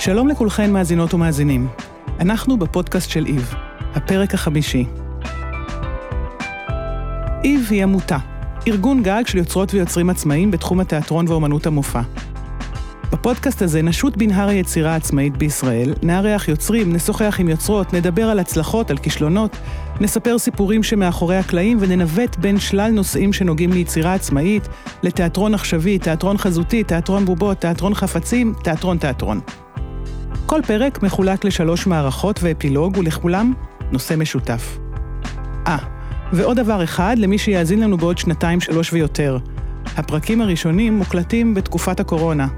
שלום לכולכן מאזינות ומאזינים. אנחנו בפודקאסט של איב, הפרק החמישי. איב היא עמותה, ארגון גג של יוצרות ויוצרים עצמאיים בתחום התיאטרון ואומנות המופע. בפודקאסט הזה נשות בנהר היצירה העצמאית בישראל, נארח יוצרים, נשוחח עם יוצרות, נדבר על הצלחות, על כישלונות, נספר סיפורים שמאחורי הקלעים וננווט בין שלל נושאים שנוגעים ליצירה עצמאית, לתיאטרון עכשווי, תיאטרון חזותי, תיאטרון בובות, תיאטרון חפצים, תיאטרון תיאטרון. כל פרק מחולק לשלוש מערכות ואפילוג, ולכולם נושא משותף. אה, ועוד דבר אחד למי שיאזין לנו בעוד שנתיים, שלוש ויותר. הפרקים הראשונים מוקלטים בתקופת הקורונה.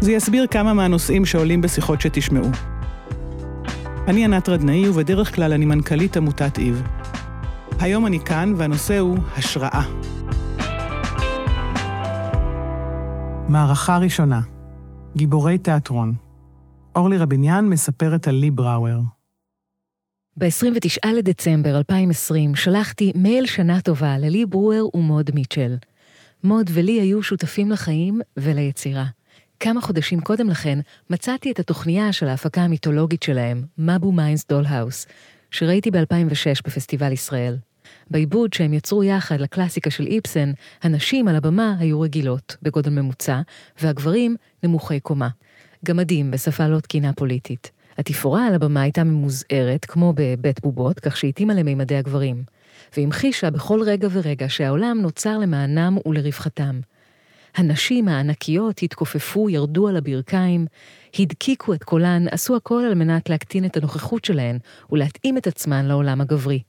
זה יסביר כמה מהנושאים שעולים בשיחות שתשמעו. אני ענת רדנאי, ובדרך כלל אני מנכ"לית עמותת איב. היום אני כאן, והנושא הוא השראה. מערכה ראשונה, גיבורי תיאטרון. אורלי רביניאן מספרת על לי ברואר. ב-29 לדצמבר 2020 שלחתי מייל שנה טובה ללי ברואר ומוד מיטשל. מוד ולי היו שותפים לחיים וליצירה. כמה חודשים קודם לכן מצאתי את התוכניה של ההפקה המיתולוגית שלהם, Mabou Mines Dollhouse, שראיתי ב-2006 בפסטיבל ישראל. בעיבוד שהם יצרו יחד לקלאסיקה של איפסן, הנשים על הבמה היו רגילות, בגודל ממוצע, והגברים נמוכי קומה. גמדים בשפה לא תקינה פוליטית. התפאורה על הבמה הייתה ממוזערת, כמו בבית בובות, כך שהתאימה למימדי הגברים. והמחישה בכל רגע ורגע שהעולם נוצר למענם ולרווחתם. הנשים הענקיות התכופפו, ירדו על הברכיים, הדקיקו את קולן, עשו הכל על מנת להקטין את הנוכחות שלהן ולהתאים את עצמן לעולם הגברי.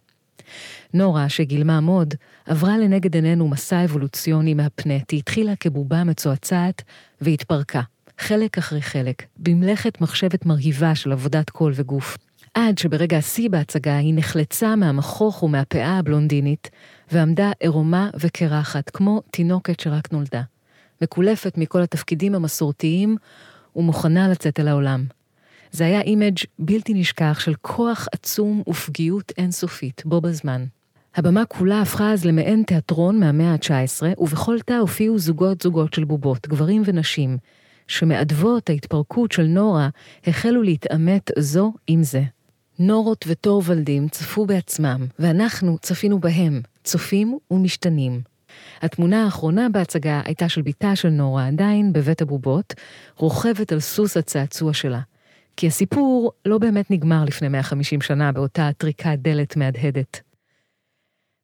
נורה, שגילמה מוד, עברה לנגד עינינו מסע אבולוציוני מהפנט, היא התחילה כבובה מצועצעת והתפרקה, חלק אחרי חלק, במלאכת מחשבת מרהיבה של עבודת קול וגוף. עד שברגע השיא בהצגה היא נחלצה מהמכוך ומהפאה הבלונדינית, ועמדה עירומה וקרחת, כמו תינוקת שרק נולדה. מקולפת מכל התפקידים המסורתיים ומוכנה לצאת אל העולם. זה היה image בלתי נשכח של כוח עצום ופגיעות אינסופית, בו בזמן. הבמה כולה הפכה אז למעין תיאטרון מהמאה ה-19, ובכל תא הופיעו זוגות זוגות של בובות, גברים ונשים, שבעקבות ההתפרקות של נורה החלו להתעמת זו עם זה. נורות וטורוולדים צפו בעצמם, ואנחנו צפינו בהם, צופים ומשתנים. התמונה האחרונה בהצגה הייתה של בתה של נורה, עדיין בבית הבובות, רוכבת על סוס הצעצוע שלה. כי הסיפור לא באמת נגמר לפני 150 שנה באותה טריקת דלת מהדהדת.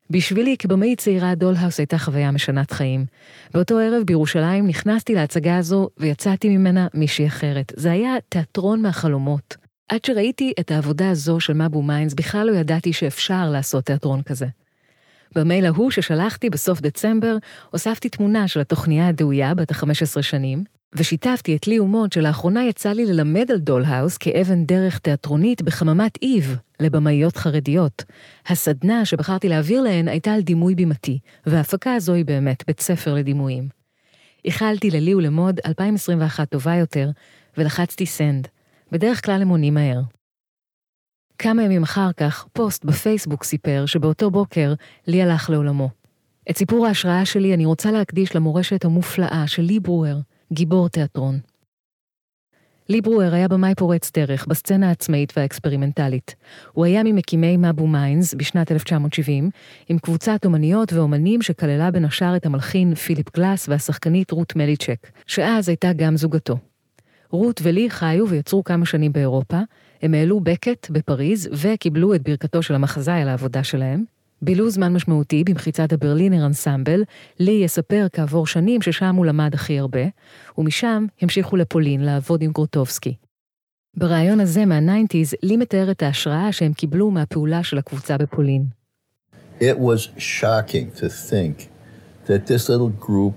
בשבילי כבמאית צעירה Dollhouse הייתה חוויה משנת חיים. באותו ערב בירושלים נכנסתי להצגה הזו ויצאתי ממנה מישהי אחרת. זה היה תיאטרון מהחלומות. עד שראיתי את העבודה הזו של Mabou Mines, בכלל לא ידעתי שאפשר לעשות תיאטרון כזה. במייל ההוא ששלחתי בסוף דצמבר, הוספתי תמונה של התוכניה הדהויה בת ה-15 שנים, ושיתפתי את לי ומוד שלאחרונה יצא לי ללמד על Dollhouse כאבן דרך תיאטרונית בחממת איב לבמאיות חרדיות. הסדנה שבחרתי להעביר להן הייתה על דימוי בימתי, וההפקה הזו היא באמת בית ספר לדימויים. איחלתי ללי ולמוד 2021 טובה יותר, ולחצתי send. בדרך כלל הם עונים מהר. כמה ימים אחר כך, פוסט בפייסבוק סיפר שבאותו בוקר לי הלך לעולמו. את סיפור ההשראה שלי אני רוצה להקדיש למורשת המופלאה של לי ברואר, גיבור תיאטרון. לי ברואר היה במאי פורץ דרך בסצנה העצמאית והאקספרימנטלית. הוא היה ממקימי Mabou Mines בשנת 1970, עם קבוצת אומניות ואומנים שכללה בין השאר את המלחין פיליפ גלאס והשחקנית רות מליצ'ק, שאז הייתה גם זוגתו. רות ולי חיו ויצרו כמה שנים באירופה, הם העלו בקט בפריז וקיבלו את ברכתו של המחזאי על העבודה שלהם. בילו זמן משמעותי במחיצת הברלינר אנסמבל, לי יספר כעבור שנים ששם הוא למד הכי הרבה, ומשם המשיכו לפולין לעבוד עם גרוטובסקי. בריאיון הזה מה nineties, לי מתאר את ההשראה שהם קיבלו מהפעולה של הקבוצה בפולין. It was shocking to think that this little group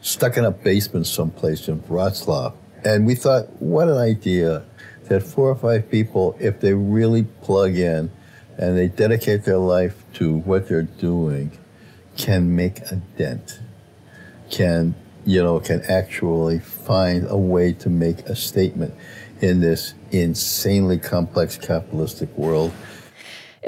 stuck in a basement someplace in Wroclaw, and we thought, what an idea that four or five people, if they really plug in and they dedicate their life to what they're doing, can make a dent, can, you know, can actually find a way to make a statement in this insanely complex capitalistic world.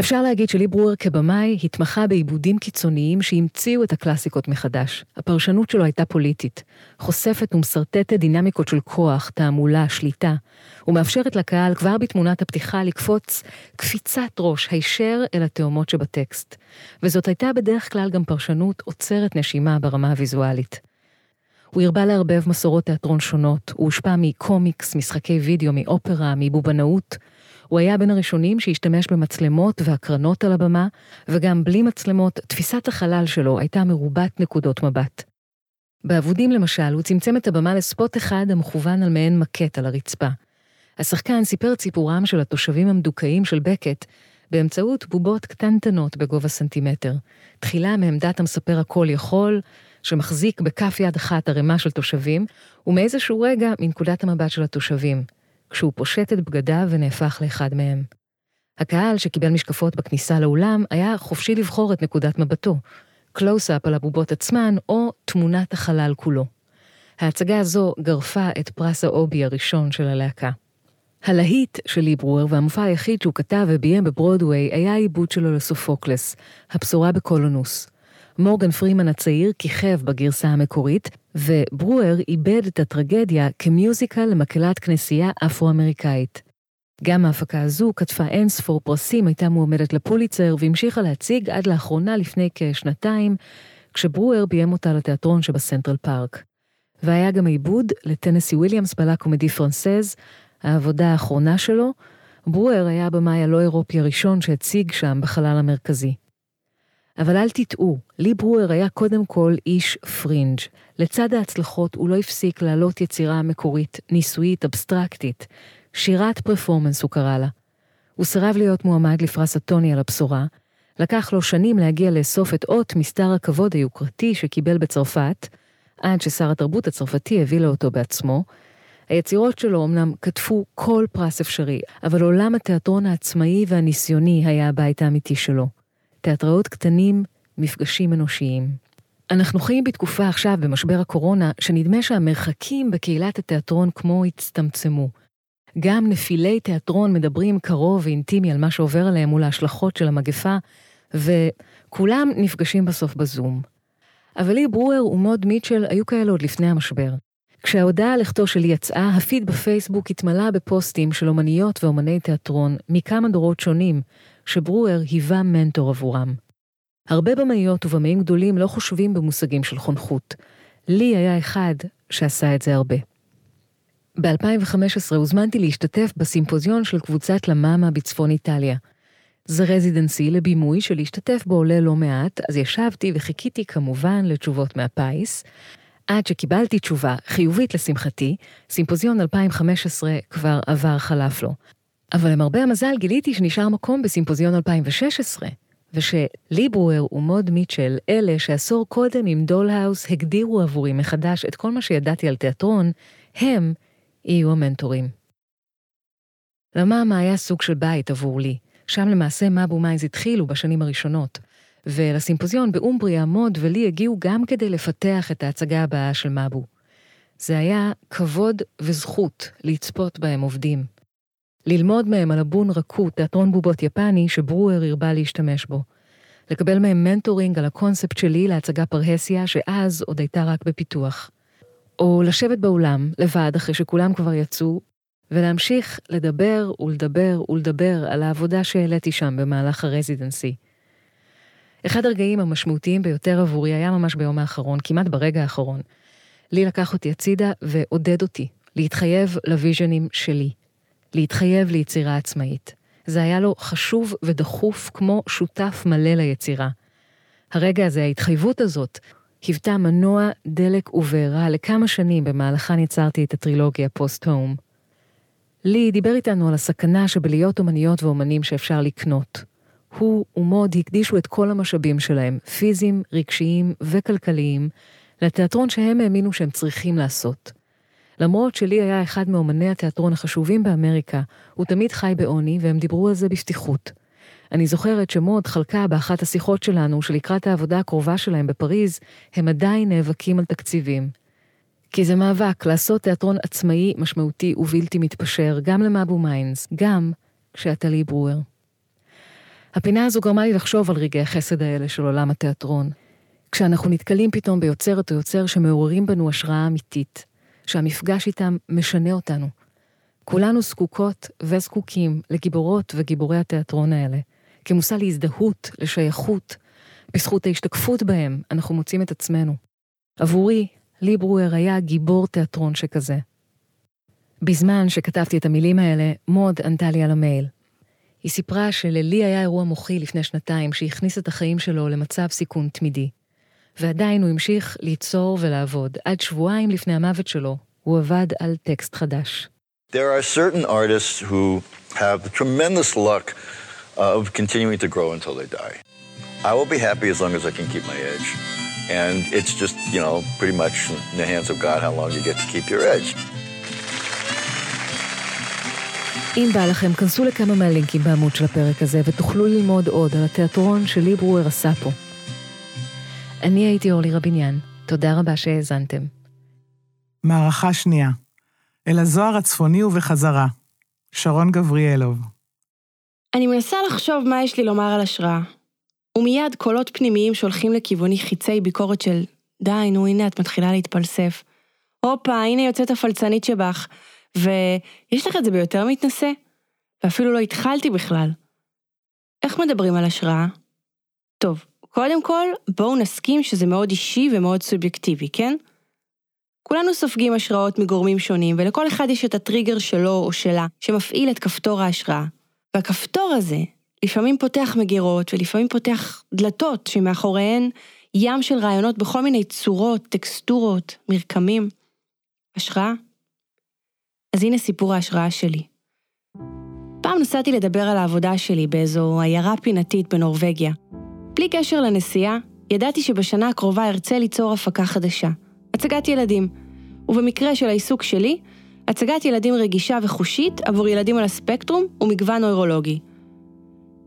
אפשר להגיד שלי ברואר כבמאי התמחה בעיבודים קיצוניים שהמציאו את הקלאסיקות מחדש. הפרשנות שלו הייתה פוליטית, חושפת ומשרטטת דינמיקות של כוח, תעמולה, שליטה, ומאפשרת לקהל כבר בתמונת הפתיחה לקפוץ קפיצת ראש הישר אל התאומות שבטקסט. וזאת הייתה בדרך כלל גם פרשנות עוצרת נשימה ברמה הוויזואלית. הוא הרבה לערבב מסורות תיאטרון שונות, הוא הושפע מקומיקס, משחקי וידאו, מאופרה, מבובנאות. הוא היה בין הראשונים שהשתמש במצלמות והקרנות על הבמה, וגם בלי מצלמות, תפיסת החלל שלו הייתה מרובת נקודות מבט. באבודים למשל, הוא צמצם את הבמה לספוט אחד המכוון על מעין מקט על הרצפה. השחקן סיפר את סיפורם של התושבים המדוכאים של בקט באמצעות בובות קטנטנות בגובה סנטימטר. תחילה מעמדת המספר הכל יכול, שמחזיק בכף יד אחת ערימה של תושבים, ומאיזשהו רגע מנקודת המבט של התושבים, כשהוא פושט את בגדיו ונהפך לאחד מהם. הקהל שקיבל משקפות בכניסה לאולם היה חופשי לבחור את נקודת מבטו, קלוז-אפ על הבובות עצמן או תמונת החלל כולו. ההצגה הזו גרפה את פרס האובי הראשון של הלהקה. הלהיט של לי ברואר והמופע היחיד שהוא כתב וביים בברודוויי היה העיבוד שלו לסופוקלס, הבשורה בקולונוס. מורגן פרימן הצעיר כיכב בגרסה המקורית, וברואר עיבד את הטרגדיה כמיוזיקל למקהלת כנסייה אפרו-אמריקאית. גם ההפקה הזו קטפה אין ספור פרסים, הייתה מועמדת לפוליצר והמשיכה להציג עד לאחרונה לפני כשנתיים, כשברואר ביים אותה לתיאטרון שבסנטרל פארק. והיה גם עיבוד לטנסי וויליאמס בלה קומדי פרנסז, העבודה האחרונה שלו, ברואר היה הבמאי הלא אירופי הראשון שהציג שם בחלל המרכזי. אבל אל תטעו, לי ברואר היה קודם כל איש פרינג'. לצד ההצלחות הוא לא הפסיק להעלות יצירה מקורית, ניסויית, אבסטרקטית. שירת performance הוא קרא לה. הוא סירב להיות מועמד לפרס הטוני על הבשורה, לקח לו שנים להגיע לאסוף את אות מסתר הכבוד היוקרתי שקיבל בצרפת, עד ששר התרבות הצרפתי הביא לו אותו בעצמו. היצירות שלו אמנם כתבו כל פרס אפשרי, אבל עולם התיאטרון העצמאי והניסיוני היה הבית האמיתי שלו. תיאטראות קטנים, מפגשים אנושיים. אנחנו חיים בתקופה עכשיו, במשבר הקורונה, שנדמה שהמרחקים בקהילת התיאטרון כמו הצטמצמו. גם נפילי תיאטרון מדברים קרוב ואינטימי על מה שעובר עליהם מול ההשלכות של המגפה, וכולם נפגשים בסוף בזום. אבל לי ברואר ומוד מיטשל היו כאלה עוד לפני המשבר. כשההודעה על לכתו שלי יצאה, הפיד בפייסבוק התמלא בפוסטים של אומניות ואומני תיאטרון מכמה דורות שונים, שברואר היווה מנטור עבורם. הרבה במאיות ובמאים גדולים לא חושבים במושגים של חונכות. לי היה אחד שעשה את זה הרבה. ב-2015 הוזמנתי להשתתף בסימפוזיון של קבוצת למאמה בצפון איטליה. זה residency לבימוי שלהשתתף בו עולה לא מעט, אז ישבתי וחיכיתי כמובן לתשובות מהפיס. עד שקיבלתי תשובה חיובית לשמחתי, סימפוזיון 2015 כבר עבר חלף לו. אבל למרבה המזל גיליתי שנשאר מקום בסימפוזיון 2016, ושלי ברואר ומוד מיטשל, אלה שעשור קודם עם Dollhouse הגדירו עבורי מחדש את כל מה שידעתי על תיאטרון, הם יהיו המנטורים. לה מאמה היה סוג של בית עבור לי, שם למעשה מבו מיינס התחילו בשנים הראשונות, ולסימפוזיון באומבריה מוד ולי הגיעו גם כדי לפתח את ההצגה הבאה של מבו. זה היה כבוד וזכות לצפות בהם עובדים. ללמוד מהם על הבונראקו, תיאטרון בובות יפני, שברואר הרבה להשתמש בו. לקבל מהם mentoring על הקונספט שלי להצגה פרהסיה, שאז עוד הייתה רק בפיתוח. או לשבת באולם, לבד, אחרי שכולם כבר יצאו, ולהמשיך לדבר ולדבר ולדבר על העבודה שהעליתי שם במהלך הרזידנסי. אחד הרגעים המשמעותיים ביותר עבורי היה ממש ביום האחרון, כמעט ברגע האחרון. לי לקח אותי הצידה ועודד אותי להתחייב לוויז'נים שלי. להתחייב ליצירה עצמאית. זה היה לו חשוב ודחוף כמו שותף מלא ליצירה. הרגע הזה, ההתחייבות הזאת, היוותה מנוע, דלק ובעירה לכמה שנים במהלכן יצרתי את הטרילוגיה פוסט-הום. לי דיבר איתנו על הסכנה שבלהיות אומניות ואומנים שאפשר לקנות. הוא ומוד הקדישו את כל המשאבים שלהם, פיזיים, רגשיים וכלכליים, לתיאטרון שהם האמינו שהם צריכים לעשות. למרות שלי היה אחד מאומני התיאטרון החשובים באמריקה, הוא תמיד חי בעוני, והם דיברו על זה בפתיחות. אני זוכרת שמוד חלקה באחת השיחות שלנו, שלקראת העבודה הקרובה שלהם בפריז, הם עדיין נאבקים על תקציבים. כי זה מאבק לעשות תיאטרון עצמאי, משמעותי ובלתי מתפשר, גם למאבו מיינס, גם כשאתה לי ברואר. הפינה הזו גרמה לי לחשוב על רגעי החסד האלה של עולם התיאטרון. כשאנחנו נתקלים פתאום ביוצרת או יוצר שמעוררים בנו השראה אמיתית, שהמפגש איתם משנה אותנו. כולנו זקוקות וזקוקים לגיבורות וגיבורי התיאטרון האלה, כמושא להזדהות, לשייכות. בזכות ההשתקפות בהם, אנחנו מוצאים את עצמנו. עבורי, לי ברואר היה גיבור תיאטרון שכזה. בזמן שכתבתי את המילים האלה, מוד ענתה לי על המייל. היא סיפרה שללי היה אירוע מוחי לפני שנתיים שהכניס את החיים שלו למצב סיכון תמידי. ועדיין הוא המשיך ליצור ולעבוד. עד שבועיים לפני המוות שלו, הוא עבד על טקסט חדש. There are certain artists who have the tremendous luck of continuing to grow until they die. I will be happy as long as I can keep my edge. And it's just, you know, pretty much in the hands of God how long you get to keep your edge. אם בא לכם, כנסו לכמה מהלינקים בעמוד של הפרק הזה ותוכלו ללמוד עוד על התיאטרון שלי ברואר עשה פה. אני הייתי אורלי רביניאן, תודה רבה שהאזנתם. מערכה שנייה. אל הזוהר הצפוני ובחזרה. שרון גבריאלוב. אני מנסה לחשוב מה יש לי לומר על השראה. ומיד קולות פנימיים שולחים לכיווני חיצי ביקורת של די, נו הנה את מתחילה להתפלסף. הופה, הנה יוצאת הפלצנית שבך, ויש לך את זה ביותר מתנשא? ואפילו לא התחלתי בכלל. איך מדברים על השראה? טוב, קודם כל, בואו נסכים שזה מאוד אישי ומאוד סובייקטיבי, כן? כולנו סופגים השראות מגורמים שונים, ולכל אחד יש את הטריגר שלו או שלה, שמפעיל את כפתור ההשראה. והכפתור הזה לפעמים פותח מגירות, ולפעמים פותח דלתות שמאחוריהן ים של רעיונות בכל מיני צורות, טקסטורות, מרקמים. השראה? אז הנה סיפור ההשראה שלי. פעם נסעתי לדבר על העבודה שלי באיזו עיירה פינתית בנורבגיה. בלי קשר לנסיעה, ידעתי שבשנה הקרובה ארצה ליצור הפקה חדשה, הצגת ילדים. ובמקרה של העיסוק שלי, הצגת ילדים רגישה וחושית עבור ילדים על הספקטרום ומגוון נוירולוגי.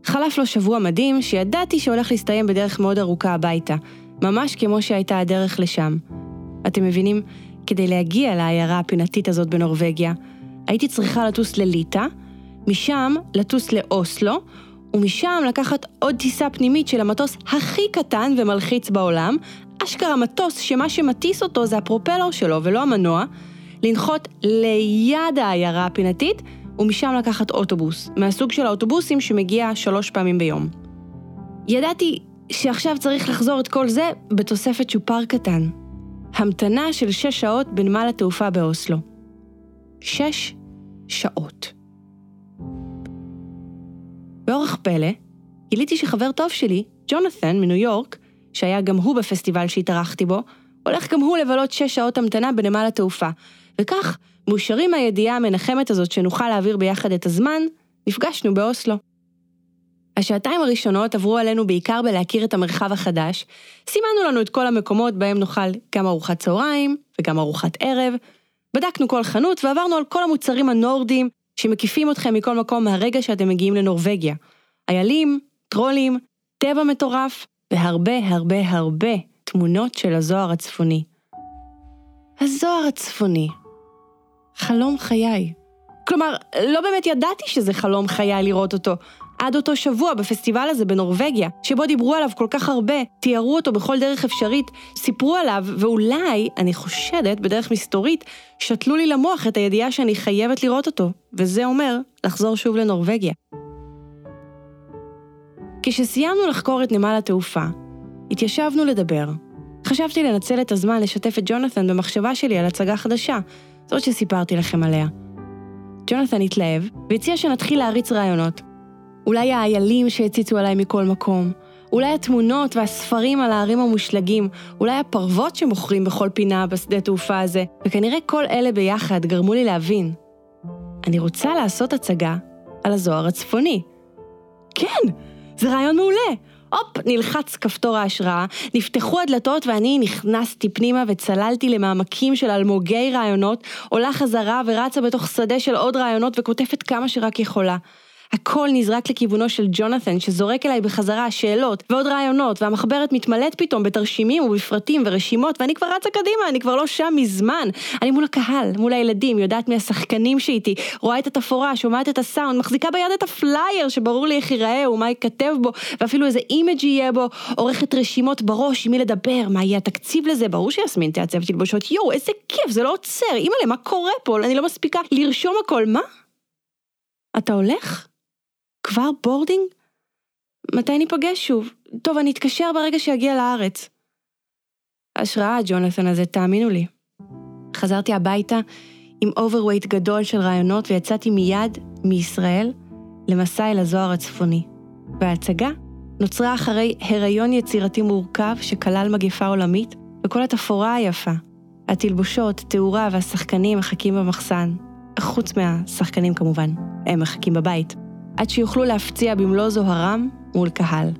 חלף לו שבוע מדהים שידעתי שהולך להסתיים בדרך מאוד ארוכה הביתה, ממש כמו שהייתה הדרך לשם. אתם מבינים? כדי להגיע לעיירה הפינתית הזאת בנורבגיה, הייתי צריכה לטוס לליטא, משם לטוס לאוסלו, ומשם לקחת עוד טיסה פנימית של המטוס הכי קטן ומלחיץ בעולם, אשכרה מטוס שמה שמטיס אותו זה הפרופלור שלו ולא המנוע, לנחות ליד העיירה הפינתית, ומשם לקחת אוטובוס, מהסוג של האוטובוסים שמגיע שלוש פעמים ביום. ידעתי שעכשיו צריך לחזור את כל זה בתוספת שופר קטן. המתנה של שש שעות בנמל התעופה באוסלו. שש שעות. באורח פלא, גיליתי שחבר טוב שלי, ג'ונת'ן מניו יורק, שהיה גם הוא בפסטיבל שהתארחתי בו, הולך גם הוא לבלות שש שעות המתנה בנמל התעופה. וכך, מאושרים מהידיעה המנחמת הזאת שנוכל להעביר ביחד את הזמן, נפגשנו באוסלו. השעתיים הראשונות עברו עלינו בעיקר בלהכיר את המרחב החדש, סימנו לנו את כל המקומות בהם נאכל גם ארוחת צהריים וגם ארוחת ערב, בדקנו כל חנות ועברנו על כל המוצרים הנורדים שמקיפים אתכם מכל מקום מהרגע שאתם מגיעים לנורבגיה. איילים, טרולים, טבע מטורף, והרבה הרבה הרבה תמונות של הזוהר הצפוני. הזוהר הצפוני. חלום חיי. כלומר, לא באמת ידעתי שזה חלום חיי לראות אותו. עד אותו שבוע בפסטיבל הזה בנורבגיה, שבו דיברו עליו כל כך הרבה, תיארו אותו בכל דרך אפשרית, סיפרו עליו, ואולי, אני חושדת, בדרך מסתורית, שתלו לי למוח את הידיעה שאני חייבת לראות אותו, וזה אומר לחזור שוב לנורבגיה. כשסיימנו לחקור את נמל התעופה, התיישבנו לדבר. חשבתי לנצל את הזמן לשתף את ג'ונת'ן במחשבה שלי על הצגה חדשה, זאת שסיפרתי לכם עליה. ג'ונת'ן התלהב, והציע שנתחיל להריץ רעיונות. אולי האיילים שהציצו עליי מכל מקום, אולי התמונות והספרים על הערים המושלגים, אולי הפרוות שמוכרים בכל פינה בשדה תעופה הזה, וכנראה כל אלה ביחד גרמו לי להבין. אני רוצה לעשות הצגה על הזוהר הצפוני. כן, זה רעיון מעולה. הופ, נלחץ כפתור ההשראה, נפתחו הדלתות ואני נכנסתי פנימה וצללתי למעמקים של אלמוגי רעיונות, עולה חזרה ורצה בתוך שדה של עוד רעיונות וכותפת כמה שרק יכולה. הכל נזרק לכיוונו של ג'ונת'ן, שזורק אליי בחזרה שאלות ועוד רעיונות, והמחברת מתמלאת פתאום בתרשימים ובפרטים ורשימות, ואני כבר רצה קדימה, אני כבר לא שם מזמן. אני מול הקהל, מול הילדים, יודעת מי השחקנים שאיתי, רואה את התפאורה, שומעת את הסאונד, מחזיקה ביד את הפלייר שברור לי איך ייראה ומה ייכתב בו, ואפילו איזה image יהיה בו, עורכת רשימות בראש עם מי לדבר, מה יהיה התקציב לזה, ברור שיסמין תעצב תלבושות, יואו, איזה כיף, זה לא עוצר? כבר boarding? מתי ניפגש שוב? טוב, אני אתקשר ברגע שאגיע לארץ. השראה, ג'ונתן הזה, תאמינו לי. חזרתי הביתה עם overweight גדול של רעיונות ויצאתי מיד מישראל למסע אל הזוהר הצפוני. וההצגה נוצרה אחרי הריון יצירתי מורכב שכלל מגפה עולמית וכל התפאורה היפה. התלבושות, תאורה והשחקנים מחכים במחסן. חוץ מהשחקנים כמובן, הם מחכים בבית. עד שיוכלו להפציע במלוא זוהרם מול קהל.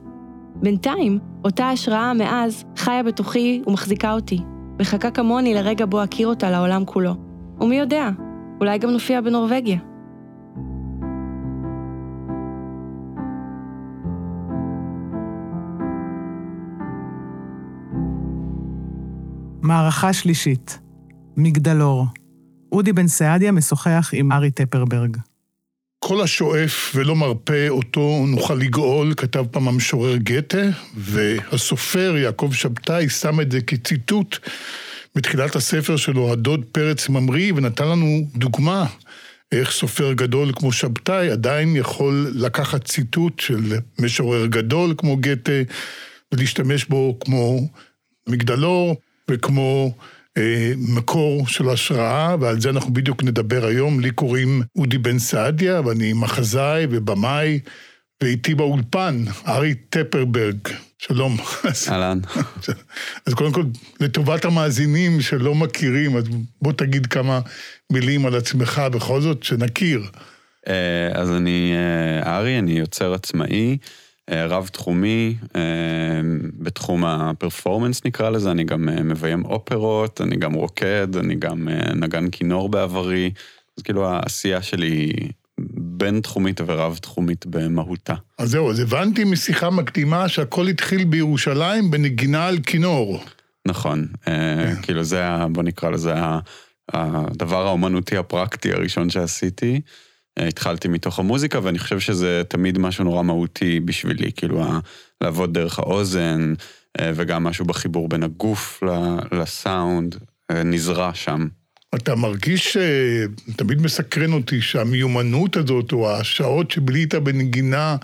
בינתיים, אותה השראה מאז חיה בתוכי ומחזיקה אותי, מחכה כמוני לרגע בו אכיר אותה לעולם כולו. ומי יודע, אולי גם נופיע בנורבגיה. מערכה שלישית, מגדלור. אודי בן סעדיה משוחח עם ארי טפרברג. כל השואף ולא מרפא אותו נוכל לגאול, כתב פעם המשורר גתה, והסופר יעקב שבתאי שם את זה כציטוט בתחילת הספר שלו, הדוד פרץ ממריא, ונתן לנו דוגמה איך סופר גדול כמו שבתאי עדיין יכול לקחת ציטוט של משורר גדול כמו גתה, ולהשתמש בו כמו מגדלור וכמו מקור של השראה, ועל זה אנחנו בדיוק נדבר היום. לי קוראים אודי בן סעדיה, ואני מחזאי ובמאי, ואיתי באולפן, ארי טפרברג. שלום. אהלן. אז קודם כל, לטובת המאזינים שלא מכירים, אז בוא תגיד כמה מילים על עצמך בכל זאת, שנכיר. אה, אז אני אה, ארי, אני יוצר עצמאי. אה, רב-תחומי, אה, בתחום הפרפורמנס נקרא לזה, אני גם אה, מביים אופרות, אני גם רוקד, אני גם נגן כינור בעברי, אז כאילו העשייה שלי בין-תחומית ורב-תחומית במהותה. אז זהו, אז הבנתי משיחה מקדימה שהכל התחיל בירושלים בנגינה על כינור. נכון, כן. כאילו זה, בוא נקרא לזה, הדבר האומנותי הפרקטי הראשון שעשיתי. התחלתי מתוך המוזיקה, ואני חושב שזה תמיד משהו נורא מהותי בשבילי, כאילו לעבוד דרך האוזן, אה, וגם משהו בחיבור בין הגוף לסאונד, אה, נזרע שם. אתה מרגיש, אה, תמיד מסקרן אותי, שהמיומנות הזאת, או השעות שבילית בנגינה,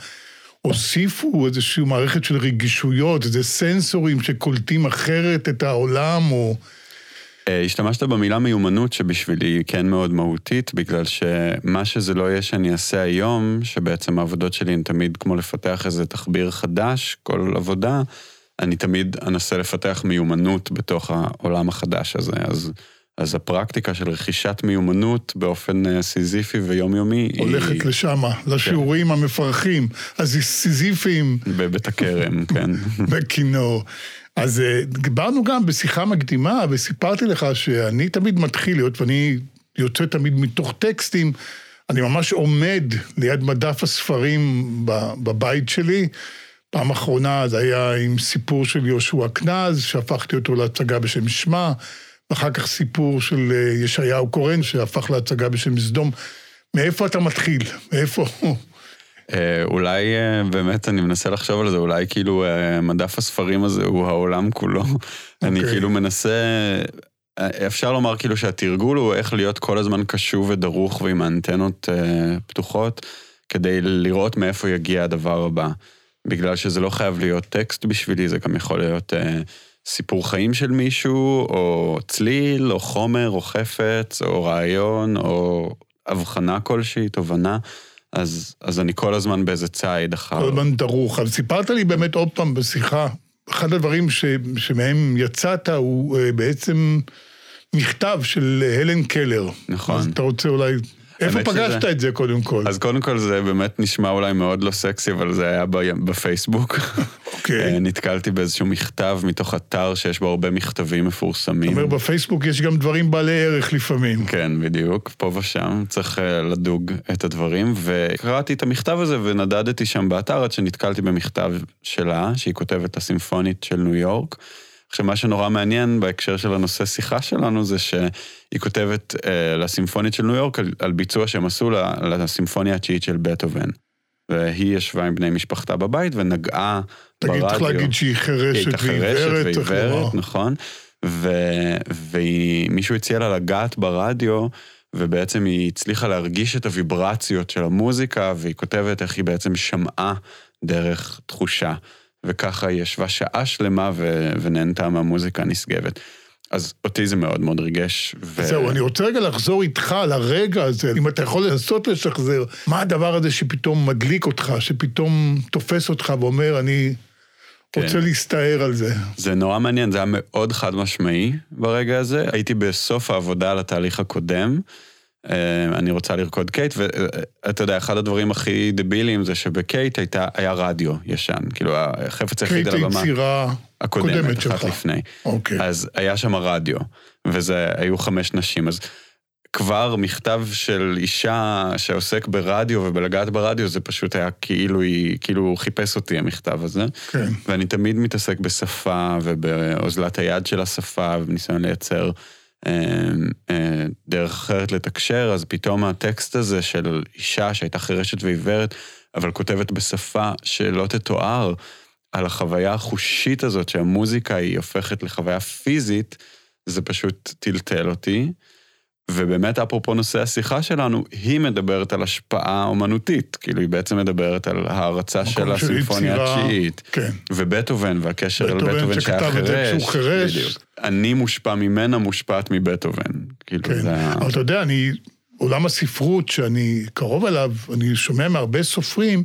הוסיפו איזושהי מערכת של רגישויות, איזה סנסורים שקולטים אחרת את העולם, או... אה, השתמשת במילה מיומנות שבשבילי היא כן מאוד מהותית, בגלל שמה שזה לא יהיה שאני אעשה היום, שבעצם העבודות שלי הן תמיד כמו לפתח איזה תחביר חדש, כל עבודה, אני תמיד אנסה לפתח מיומנות בתוך העולם החדש הזה. אז, אז הפרקטיקה של רכישת מיומנות באופן אה, סיזיפי ויומיומי הולכת היא... לשם, לשיעורים כן. המפרכים, הסיזיפיים. בבית הכרם, כן. בכינור. אז אה, דיברנו גם בשיחה מקדימה, וסיפרתי לך שאני תמיד מתחיל להיות, ואני יוצא תמיד מתוך טקסטים, אני ממש עומד ליד מדף הספרים בבית שלי. פעם אחרונה זה היה עם סיפור של יהושע קנז, שהפכתי אותו להצגה בשם שמע, ואחר כך סיפור של אה, ישעיהו קורן, שהפך להצגה בשם סדום. מאיפה אתה מתחיל? מאיפה? אה, אולי אה, באמת אני מנסה לחשוב על זה, אולי כאילו אה, מדף הספרים הזה הוא העולם כולו. Okay. אני אוקיי. כאילו מנסה, אפשר לומר כאילו שהתרגול הוא איך להיות כל הזמן קשוב ודרוך ועם האנטנות פתוחות, כדי לראות מאיפה יגיע הדבר הבא. בגלל שזה לא חייב להיות טקסט בשבילי, זה גם יכול להיות סיפור חיים של מישהו, או צליל, או חומר, או חפץ, או רעיון, או הבחנה כלשהי, תובנה. אז, אז אני כל הזמן באיזה ציד אחר. כל הזמן דרוך. אז סיפרת לי באמת עוד פעם בשיחה, אחד הדברים ש, שמהם יצאת הוא uh, בעצם מכתב של הלן קלר. נכון. אז אתה רוצה אולי... איפה פגשת שזה- את זה קודם כל? אז קודם כל זה באמת נשמע אולי מאוד לא סקסי, אבל זה היה בפייסבוק. אוקיי. אה, נתקלתי באיזשהו מכתב מתוך אתר שיש בו הרבה מכתבים מפורסמים. אומר, בפייסבוק יש גם דברים בעלי ערך לפעמים. כן, בדיוק, פה ושם, צריך אה, לדוג את הדברים, וקראתי את המכתב הזה ונדדתי שם באתר עד שנתקלתי במכתב שלה, שהיא כותבת לסימפונית של ניו יורק. עכשיו, מה שנורא מעניין בהקשר של הנושא שיחה שלנו, זה שהיא כותבת אה, לסימפונית של ניו יורק על, על ביצוע שהם עשו ל- לסימפוניה התשיעית של בטהובן. והיא ישבה עם בני משפחתה בבית ונגעה תגיד, ברדיו. צריך להגיד שהיא היא חירשת ועיוורת, חירשת צריך לומר. ועיוורת, נכון. ומישהו הציע לה לגעת ברדיו, ובעצם היא הצליחה להרגיש את הוויברציות של המוזיקה, והיא כותבת איך היא בעצם שמעה דרך תחושה. וככה היא ישבה שעה שלמה ו- ונהנתה מהמוזיקה הנשגבת. אז אותי זה מאוד מאוד ריגש. ו... זהו, אני רוצה רגע לחזור איתך על הרגע הזה, אם אתה יכול לנסות לשחזר, מה הדבר הזה שפתאום מדליק אותך, שפתאום תופס אותך ואומר, אני כן. רוצה להסתער על זה. זה נורא מעניין, זה היה מאוד חד משמעי ברגע הזה. הייתי בסוף העבודה על התהליך הקודם. אה, אני רוצה לרקוד קייט, ואתה יודע, אחד הדברים הכי דבילים זה שבקייט הייתה, היה רדיו ישן, כאילו החפץ היחיד קייט על הבמה. היצירה הקודמת, הקודמת אחת שלך. לפני. אוקיי. אז היה שם רדיו, וזה, היו חמש נשים, אז כבר מכתב של אישה שעוסק ברדיו ובלגעת ברדיו, זה פשוט היה כאילו היא, כאילו הוא חיפש אותי, המכתב הזה. כן. ואני תמיד מתעסק בשפה ובאוזלת היד של השפה ובניסיון לייצר אה, אה, דרך אחרת לתקשר, אז פתאום הטקסט הזה של אישה שהייתה חירשת ועיוורת, אבל כותבת בשפה שלא תתואר, על החוויה החושית הזאת שהמוזיקה היא הופכת לחוויה פיזית, זה פשוט טלטל אותי. ובאמת, אפרופו נושא השיחה שלנו, היא מדברת על השפעה אומנותית. כאילו, היא בעצם מדברת על הערצה של הסימפוניה התשיעית. כן. ובטהובן, והקשר אל בטהובן בטהובן שהיה שכתב את זה חירש. כשהוא חירש. בדיוק. אני מושפע ממנה, מושפעת מבטהובן. כאילו, כן, זה. אבל אתה יודע, אני, עולם הספרות שאני קרוב אליו, אני שומע מהרבה סופרים,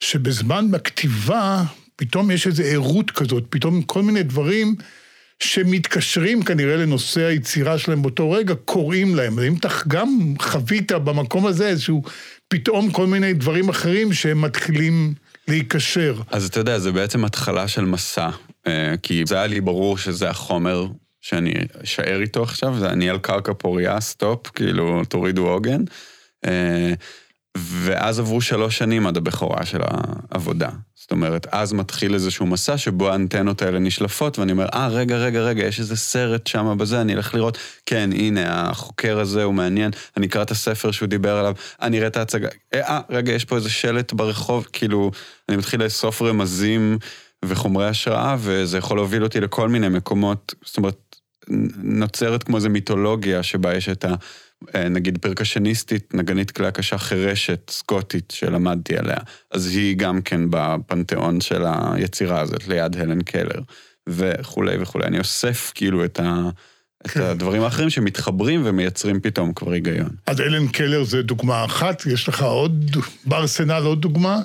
שבזמן בכתיבה, פתאום יש איזו ערות כזאת, פתאום כל מיני דברים שמתקשרים כנראה לנושא היצירה שלהם באותו רגע, קוראים להם. האם אתה גם חווית במקום הזה איזשהו, פתאום כל מיני דברים אחרים שהם מתחילים להיקשר. אז אתה יודע, זה בעצם התחלה של מסע. אה, כי זה היה לי ברור שזה החומר שאני אשאר איתו עכשיו, זה אני על קרקע פוריה, סטופ, כאילו, תורידו עוגן. אה, ואז עברו שלוש שנים עד הבכורה של העבודה. זאת אומרת, אז מתחיל איזשהו מסע שבו האנטנות האלה נשלפות, ואני אומר, אה, רגע, רגע, רגע, יש איזה סרט שם בזה, אני אלך לראות, כן, הנה, החוקר הזה הוא מעניין, אני אקרא את הספר שהוא דיבר עליו, אני אראה את ההצגה, אה, רגע, יש פה איזה שלט ברחוב, כאילו, אני מתחיל לאסוף רמזים וחומרי השראה, וזה יכול להוביל אותי לכל מיני מקומות, זאת אומרת, נוצרת כמו איזו מיתולוגיה שבה יש את ה... אה, נגיד פרקשניסטית, נגנית כלי הקשה חירשת, סקוטית, שלמדתי עליה. אז היא גם כן בפנתיאון של היצירה הזאת, ליד הלן קלר, וכולי וכולי. אני אוסף כאילו את, ה, את כן. הדברים האחרים שמתחברים ומייצרים פתאום כבר היגיון. אז אלן קלר זה דוגמה אחת, יש לך עוד, בארסנל עוד דוגמה?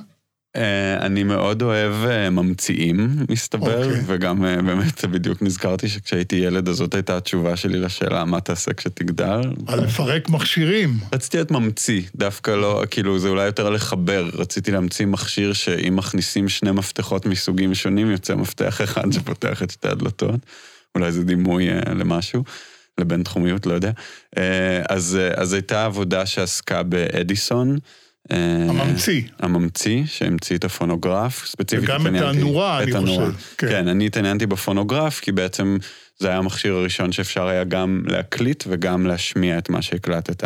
אה, אני מאוד אוהב אה, ממציאים, מסתבר, אוקיי. וגם אה, באמת בדיוק נזכרתי שכשהייתי ילד, אז זאת הייתה התשובה שלי לשאלה, מה תעשה כשתגדל? על לפרק מכשירים. רציתי להיות ממציא, דווקא לא, כאילו זה אולי יותר לחבר, רציתי להמציא מכשיר שאם מכניסים שני מפתחות מסוגים שונים, יוצא מפתח אחד שפותח את שתי הדלתות. אולי זה דימוי למשהו, לבין תחומיות, לא יודע. אז, אז הייתה עבודה שעסקה באדיסון. אה, הממציא. הממציא, שהמציא את הפונוגרף, ספציפית וגם את הנורה, אני את הנורה. חושב, כן. כן, אני התעניינתי בפונוגרף, כי בעצם זה היה המכשיר הראשון שאפשר היה גם להקליט וגם להשמיע את מה שהקלטת.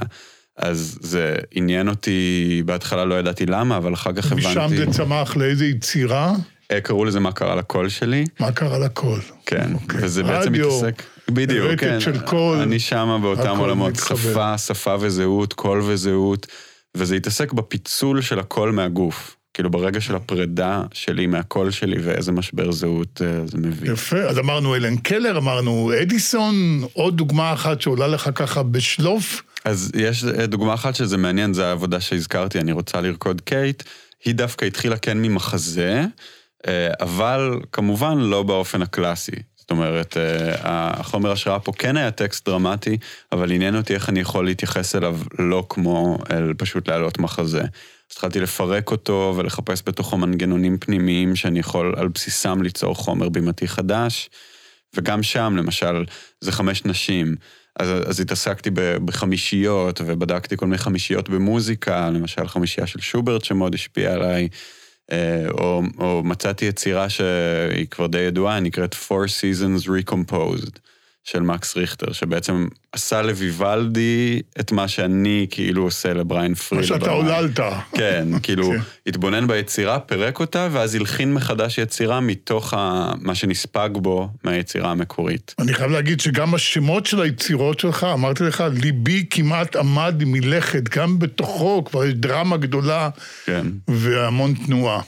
אז זה עניין אותי, בהתחלה לא ידעתי למה, אבל אחר כך הבנתי... משם זה צמח לאיזה יצירה, אה, קראו לזה מה קרה לקול שלי, מה קרה לכל. כן, אוקיי. וזה בעצם רדיו, מתעסק... בדיוק, כן. של קול, אני שמה באותם עולמות, מתחבר. שפה, שפה וזהות, קול וזהות, וזה התעסק בפיצול של הקול מהגוף. כאילו ברגע של הפרידה שלי מהקול שלי ואיזה משבר זהות אה, זה מביא. יפה, אז אמרנו הלן קלר, אמרנו אדיסון, עוד דוגמה אחת שעולה לך ככה בשלוף. אז יש אה, דוגמה אחת שזה מעניין, זו העבודה שהזכרתי, אני רוצה לרקוד קייט. היא דווקא התחילה כן ממחזה, אה, אבל כמובן לא באופן הקלאסי. זאת אומרת, אה, החומר השראה פה כן היה טקסט דרמטי, אבל עניין אותי איך אני יכול להתייחס אליו לא כמו אל פשוט להעלות מחזה. אז התחלתי לפרק אותו ולחפש בתוכו מנגנונים פנימיים שאני יכול על בסיסם ליצור חומר בימתי חדש. וגם שם, למשל, זה חמש נשים. אז, אז התעסקתי בחמישיות, ובדקתי כל מיני חמישיות במוזיקה, למשל חמישייה של שוברט שמאוד השפיעה עליי, או, או מצאתי יצירה שהיא כבר די ידועה, נקראת Four Seasons Recomposed. של מקס ריכטר, שבעצם עשה לויוולדי את מה שאני כאילו עושה לבריין פריד. מה שאתה עוללת. כן, כאילו, כן. התבונן ביצירה, פירק אותה, ואז הלחין מחדש יצירה מתוך ה... מה שנספג בו מהיצירה המקורית. אני חייב להגיד שגם השמות של היצירות שלך, אמרתי לך, ליבי כמעט עמד מלכת, גם בתוכו כבר יש דרמה גדולה. כן. והמון תנועה.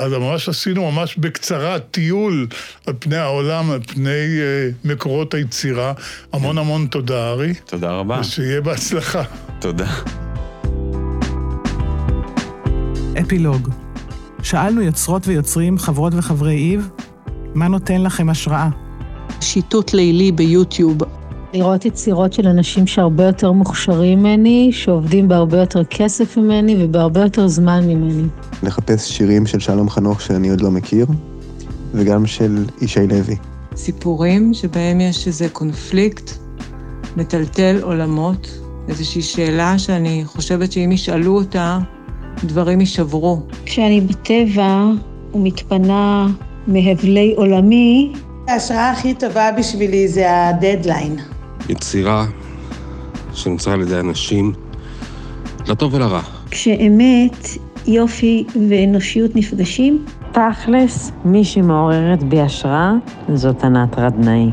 אז ממש עשינו ממש בקצרה טיול על פני העולם, על פני uh, מקורות היצירה. המון המון תודה, ארי. תודה רבה. ושיהיה בהצלחה. תודה. אפילוג שאלנו יוצרות ויוצרים, חברות וחברי איב, מה נותן לכם השראה? שיטוט לילי ביוטיוב לראות יצירות של אנשים שהרבה יותר מוכשרים ממני, שעובדים בהרבה יותר כסף ממני ובהרבה יותר זמן ממני. לחפש שירים של שלום חנוך שאני עוד לא מכיר, וגם של ישי לוי. סיפורים שבהם יש איזה קונפליקט, מטלטל עולמות, איזושהי שאלה שאני חושבת שאם ישאלו אותה, דברים יישברו. כשאני בטבע ומתפנה מהבלי עולמי, ההשראה הכי טובה בשבילי זה הדדליין. יצירה שנוצרה על ידי אנשים, לטוב ולרע. כשאמת, יופי ואנושיות נפגשים. תכלס, מי שמעוררת בי השראה זאת ענת רדנאי.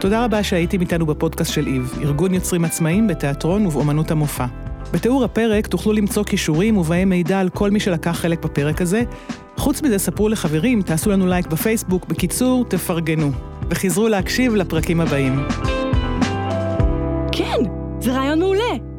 תודה רבה שהייתם איתנו בפודקאסט של איב, ארגון יוצרים עצמאיים בתיאטרון ובאמנות המופע. בתיאור הפרק תוכלו למצוא כישורים ובהם מידע על כל מי שלקח חלק בפרק הזה. חוץ מזה, ספרו לחברים, תעשו לנו לייק בפייסבוק, בקיצור, תפרגנו. וחזרו להקשיב לפרקים הבאים. כן, זה רעיון מעולה.